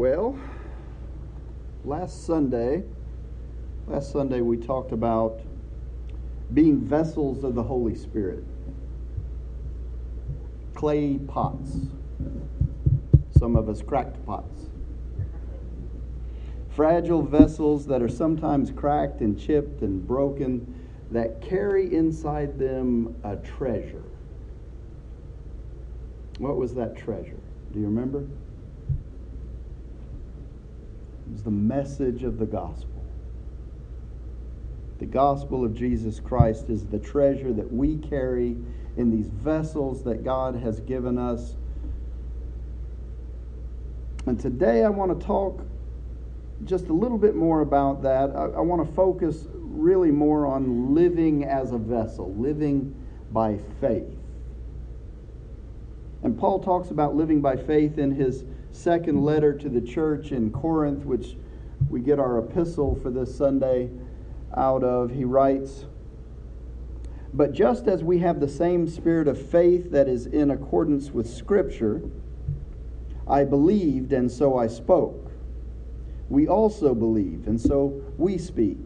Well, last Sunday, last Sunday we talked about being vessels of the Holy Spirit. Clay pots. Some of us cracked pots. Fragile vessels that are sometimes cracked and chipped and broken that carry inside them a treasure. What was that treasure? Do you remember? Was the message of the gospel. The gospel of Jesus Christ is the treasure that we carry in these vessels that God has given us. And today I want to talk just a little bit more about that. I, I want to focus really more on living as a vessel, living by faith. And Paul talks about living by faith in his second letter to the church in Corinth, which we get our epistle for this Sunday out of. He writes, But just as we have the same spirit of faith that is in accordance with Scripture, I believed and so I spoke. We also believe and so we speak.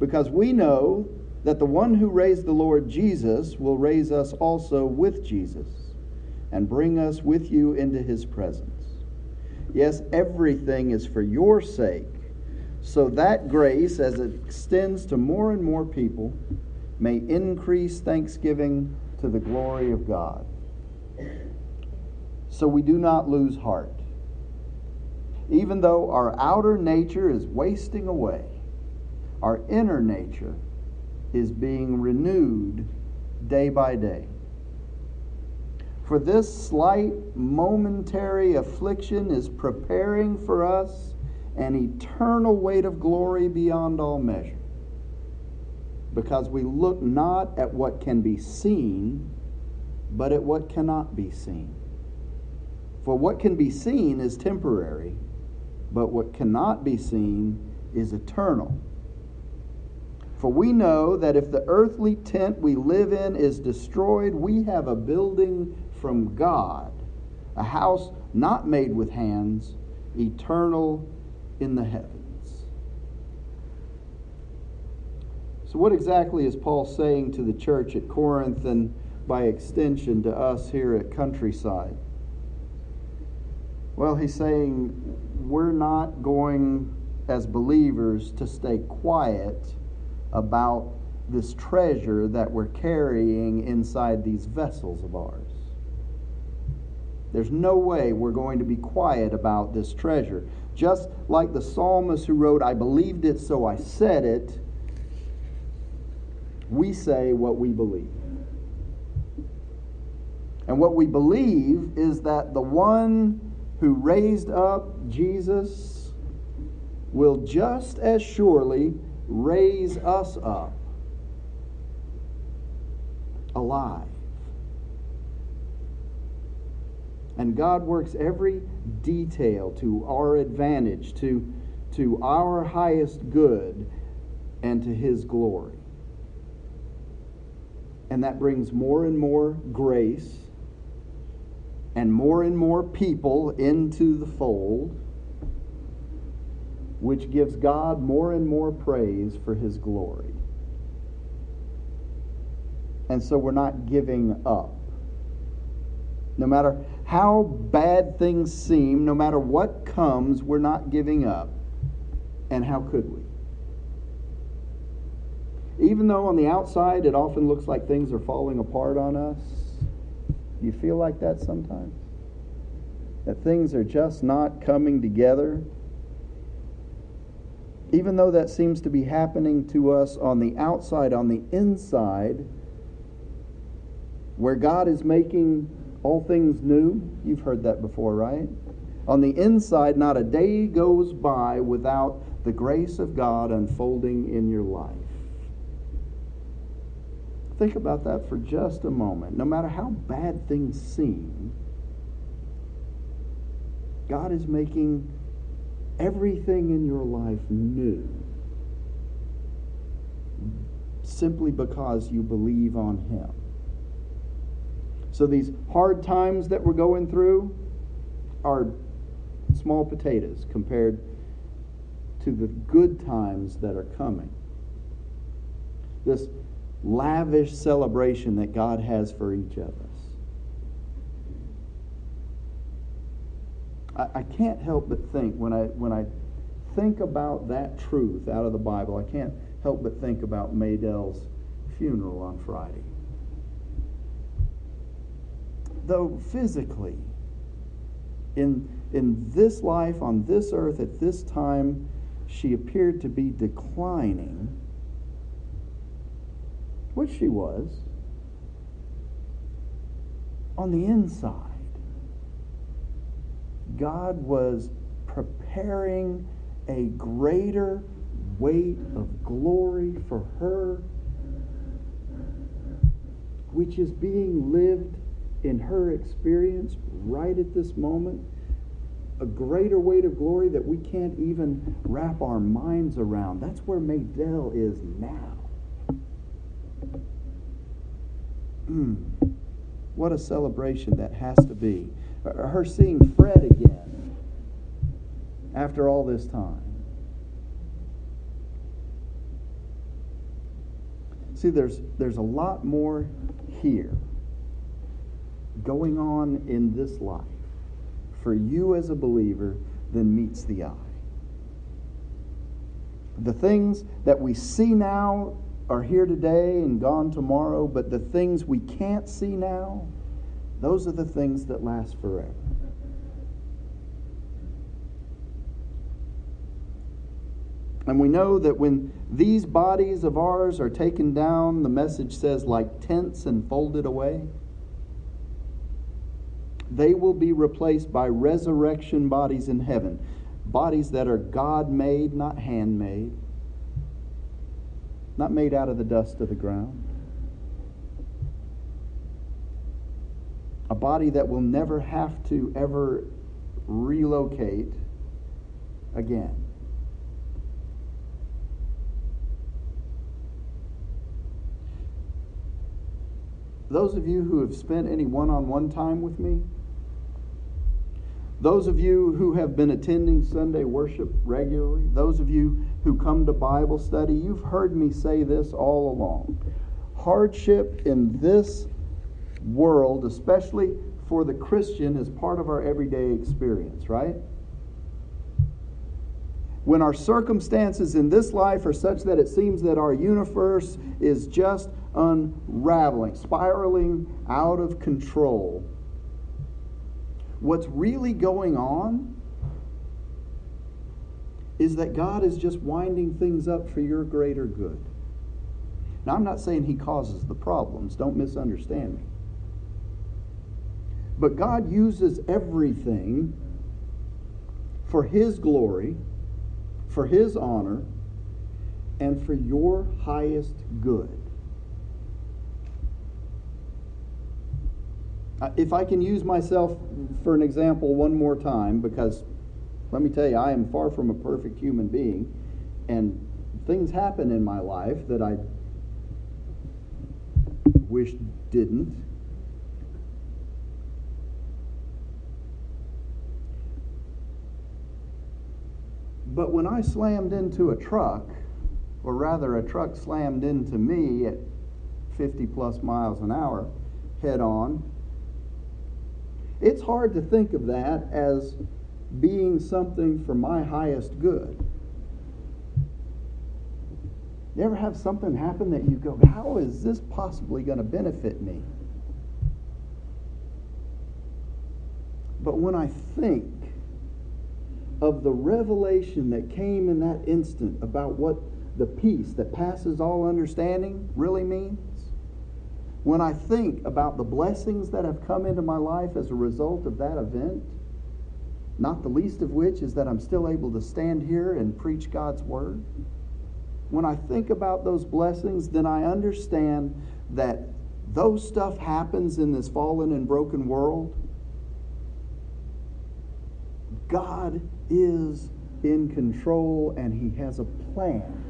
Because we know that the one who raised the Lord Jesus will raise us also with Jesus and bring us with you into his presence. Yes, everything is for your sake, so that grace, as it extends to more and more people, may increase thanksgiving to the glory of God. So we do not lose heart. Even though our outer nature is wasting away, our inner nature is being renewed day by day. For this slight momentary affliction is preparing for us an eternal weight of glory beyond all measure. Because we look not at what can be seen, but at what cannot be seen. For what can be seen is temporary, but what cannot be seen is eternal. For we know that if the earthly tent we live in is destroyed, we have a building from God, a house not made with hands, eternal in the heavens. So, what exactly is Paul saying to the church at Corinth and by extension to us here at Countryside? Well, he's saying we're not going as believers to stay quiet about this treasure that we're carrying inside these vessels of ours. There's no way we're going to be quiet about this treasure. Just like the psalmist who wrote, I believed it, so I said it, we say what we believe. And what we believe is that the one who raised up Jesus will just as surely raise us up alive. And God works every detail to our advantage, to, to our highest good, and to His glory. And that brings more and more grace and more and more people into the fold, which gives God more and more praise for His glory. And so we're not giving up. No matter how bad things seem, no matter what comes, we're not giving up. And how could we? Even though on the outside it often looks like things are falling apart on us, do you feel like that sometimes? That things are just not coming together? Even though that seems to be happening to us on the outside, on the inside, where God is making all things new. You've heard that before, right? On the inside, not a day goes by without the grace of God unfolding in your life. Think about that for just a moment. No matter how bad things seem, God is making everything in your life new simply because you believe on Him. So these hard times that we're going through are small potatoes compared to the good times that are coming. This lavish celebration that God has for each of us. I, I can't help but think when I when I think about that truth out of the Bible, I can't help but think about Maydell's funeral on Friday. Though physically, in, in this life, on this earth, at this time, she appeared to be declining, which she was, on the inside, God was preparing a greater weight of glory for her, which is being lived in her experience right at this moment. A greater weight of glory that we can't even wrap our minds around. That's where Maydell is now. Mm, what a celebration that has to be. Her seeing Fred again after all this time. See, there's, there's a lot more here going on in this life for you as a believer than meets the eye. The things that we see now are here today and gone tomorrow, but the things we can't see now, those are the things that last forever. And we know that when these bodies of ours are taken down, the message says, like tents and folded away, they will be replaced by resurrection bodies in heaven. Bodies that are God made, not handmade, not made out of the dust of the ground. A body that will never have to ever relocate again. Those of you who have spent any one on one time with me, those of you who have been attending Sunday worship regularly, those of you who come to Bible study, you've heard me say this all along. Hardship in this world, especially for the Christian, is part of our everyday experience, right? When our circumstances in this life are such that it seems that our universe is just unraveling, spiraling out of control. What's really going on is that God is just winding things up for your greater good. Now, I'm not saying He causes the problems, don't misunderstand me. But God uses everything for His glory, for His honor, and for your highest good. Uh, if I can use myself for an example one more time, because let me tell you, I am far from a perfect human being, and things happen in my life that I wish didn't. But when I slammed into a truck, or rather, a truck slammed into me at 50 plus miles an hour head on, it's hard to think of that as being something for my highest good. You ever have something happen that you go, how is this possibly going to benefit me? But when I think of the revelation that came in that instant about what the peace that passes all understanding really means, when I think about the blessings that have come into my life as a result of that event, not the least of which is that I'm still able to stand here and preach God's word. When I think about those blessings, then I understand that though stuff happens in this fallen and broken world, God is in control and He has a plan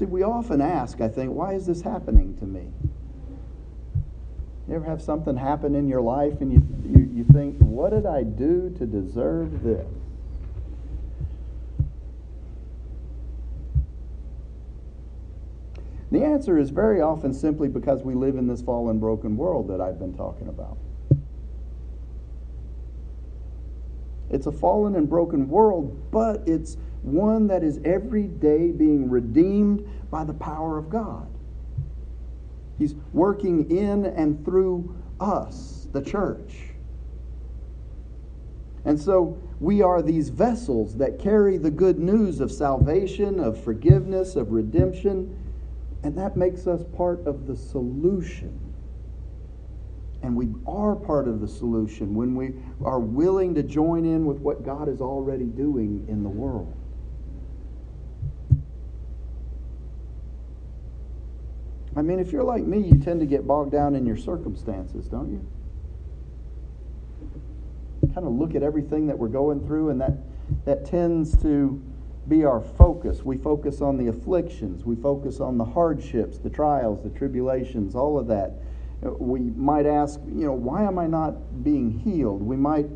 See, we often ask, I think, why is this happening to me? You ever have something happen in your life and you, you, you think, what did I do to deserve this? The answer is very often simply because we live in this fallen, broken world that I've been talking about. It's a fallen and broken world, but it's one that is every day being redeemed by the power of God. He's working in and through us, the church. And so we are these vessels that carry the good news of salvation, of forgiveness, of redemption, and that makes us part of the solution. And we are part of the solution when we are willing to join in with what God is already doing in the world. I mean, if you're like me, you tend to get bogged down in your circumstances, don't you? Kind of look at everything that we're going through, and that, that tends to be our focus. We focus on the afflictions, we focus on the hardships, the trials, the tribulations, all of that. We might ask, you know, why am I not being healed? We might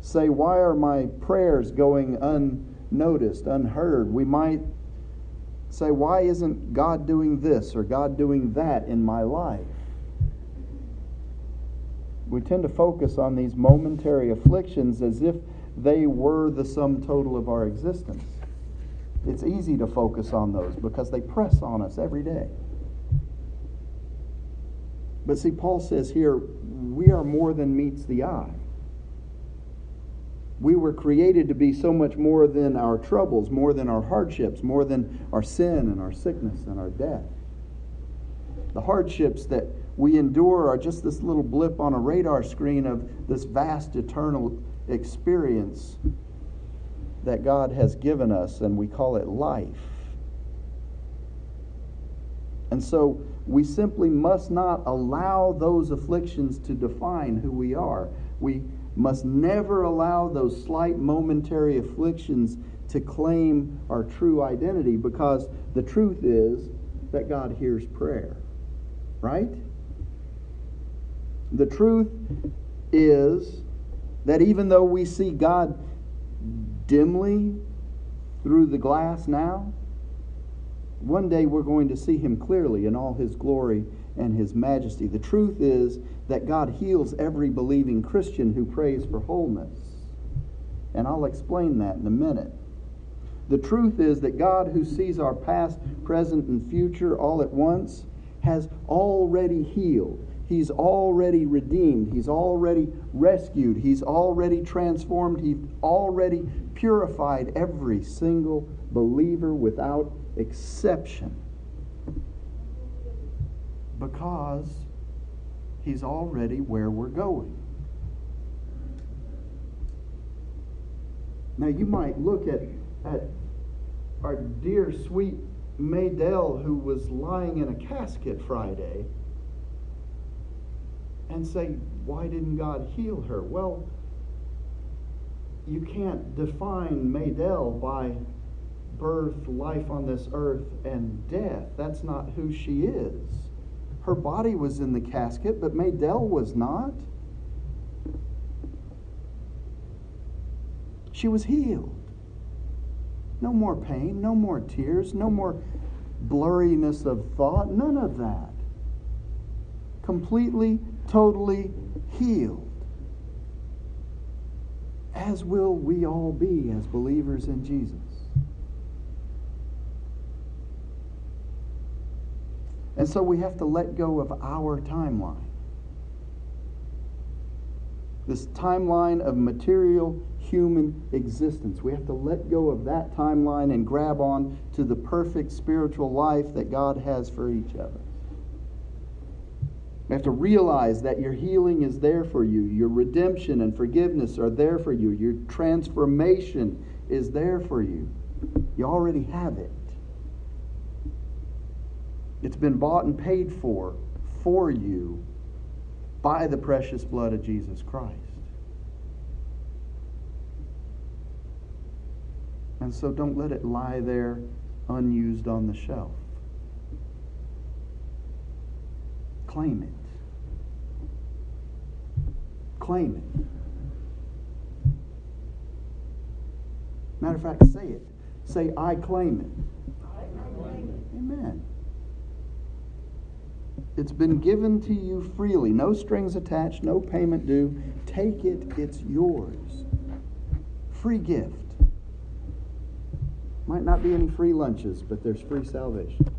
say, why are my prayers going unnoticed, unheard? We might say, why isn't God doing this or God doing that in my life? We tend to focus on these momentary afflictions as if they were the sum total of our existence. It's easy to focus on those because they press on us every day. But see, Paul says here, we are more than meets the eye. We were created to be so much more than our troubles, more than our hardships, more than our sin and our sickness and our death. The hardships that we endure are just this little blip on a radar screen of this vast eternal experience that God has given us, and we call it life. And so we simply must not allow those afflictions to define who we are. We must never allow those slight momentary afflictions to claim our true identity because the truth is that God hears prayer. Right? The truth is that even though we see God dimly through the glass now, one day we're going to see him clearly in all his glory and his majesty. The truth is that God heals every believing Christian who prays for wholeness. And I'll explain that in a minute. The truth is that God, who sees our past, present, and future all at once, has already healed. He's already redeemed. He's already rescued. He's already transformed. He's already purified every single believer without exception. Because He's already where we're going. Now, you might look at, at our dear, sweet Maydell, who was lying in a casket Friday, and say, Why didn't God heal her? Well, you can't define Maydell by birth, life on this earth, and death. That's not who she is. Her body was in the casket, but Maydell was not. She was healed. No more pain, no more tears, no more blurriness of thought, none of that. Completely, totally healed. As will we all be as believers in Jesus. And so we have to let go of our timeline. This timeline of material human existence. We have to let go of that timeline and grab on to the perfect spiritual life that God has for each of us. We have to realize that your healing is there for you. Your redemption and forgiveness are there for you. Your transformation is there for you. You already have it. It's been bought and paid for for you by the precious blood of Jesus Christ. And so don't let it lie there unused on the shelf. Claim it. Claim it. Matter of fact, say it. Say, I claim it. I claim it. Amen. It's been given to you freely, no strings attached, no payment due. Take it, it's yours. Free gift. Might not be any free lunches, but there's free salvation.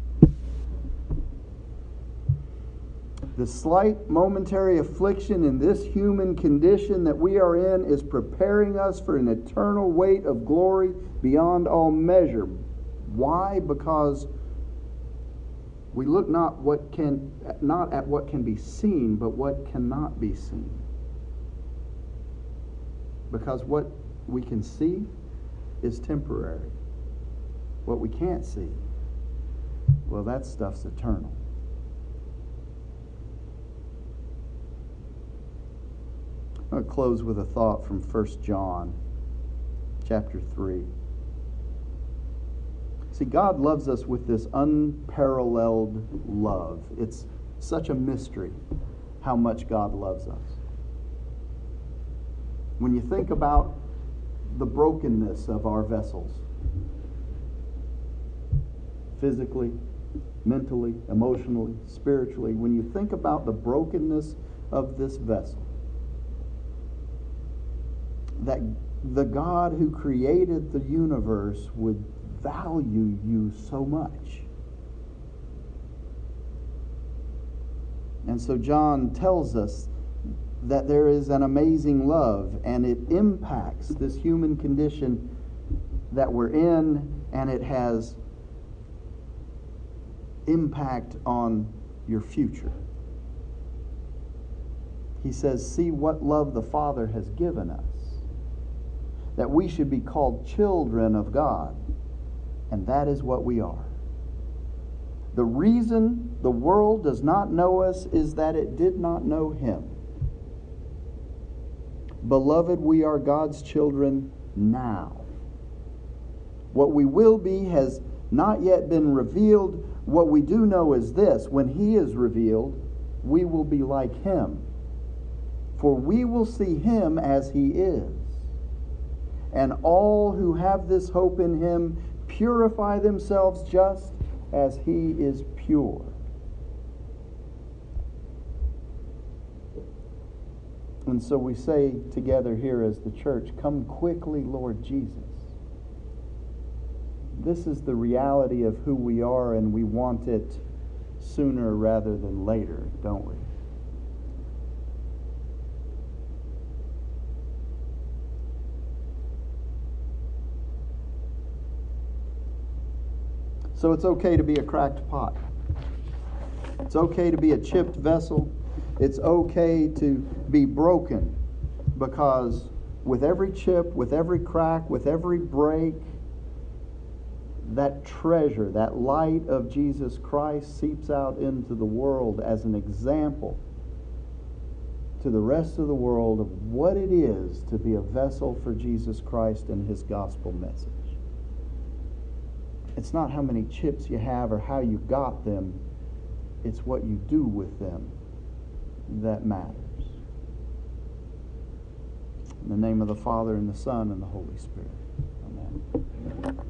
The slight momentary affliction in this human condition that we are in is preparing us for an eternal weight of glory beyond all measure. Why? Because we look not what can not at what can be seen, but what cannot be seen. Because what we can see is temporary. What we can't see, well, that stuff's eternal. I'm going to close with a thought from 1 John chapter 3. See, God loves us with this unparalleled love. It's such a mystery how much God loves us. When you think about the brokenness of our vessels, physically, mentally, emotionally, spiritually, when you think about the brokenness of this vessel, that the God who created the universe would value you so much. And so John tells us that there is an amazing love and it impacts this human condition that we're in and it has impact on your future. He says, See what love the Father has given us, that we should be called children of God. And that is what we are. The reason the world does not know us is that it did not know Him. Beloved, we are God's children now. What we will be has not yet been revealed. What we do know is this when He is revealed, we will be like Him. For we will see Him as He is. And all who have this hope in Him purify themselves just as he is pure. And so we say together here as the church, Come quickly, Lord Jesus. This is the reality of who we are, and we want it sooner rather than later, don't we? So it's okay to be a cracked pot. It's okay to be a chipped vessel. It's okay to be broken because with every chip, with every crack, with every break, that treasure, that light of Jesus Christ seeps out into the world as an example to the rest of the world of what it is to be a vessel for Jesus Christ and his gospel message. It's not how many chips you have or how you got them, it's what you do with them that matters. In the name of the Father, and the Son, and the Holy Spirit. Amen.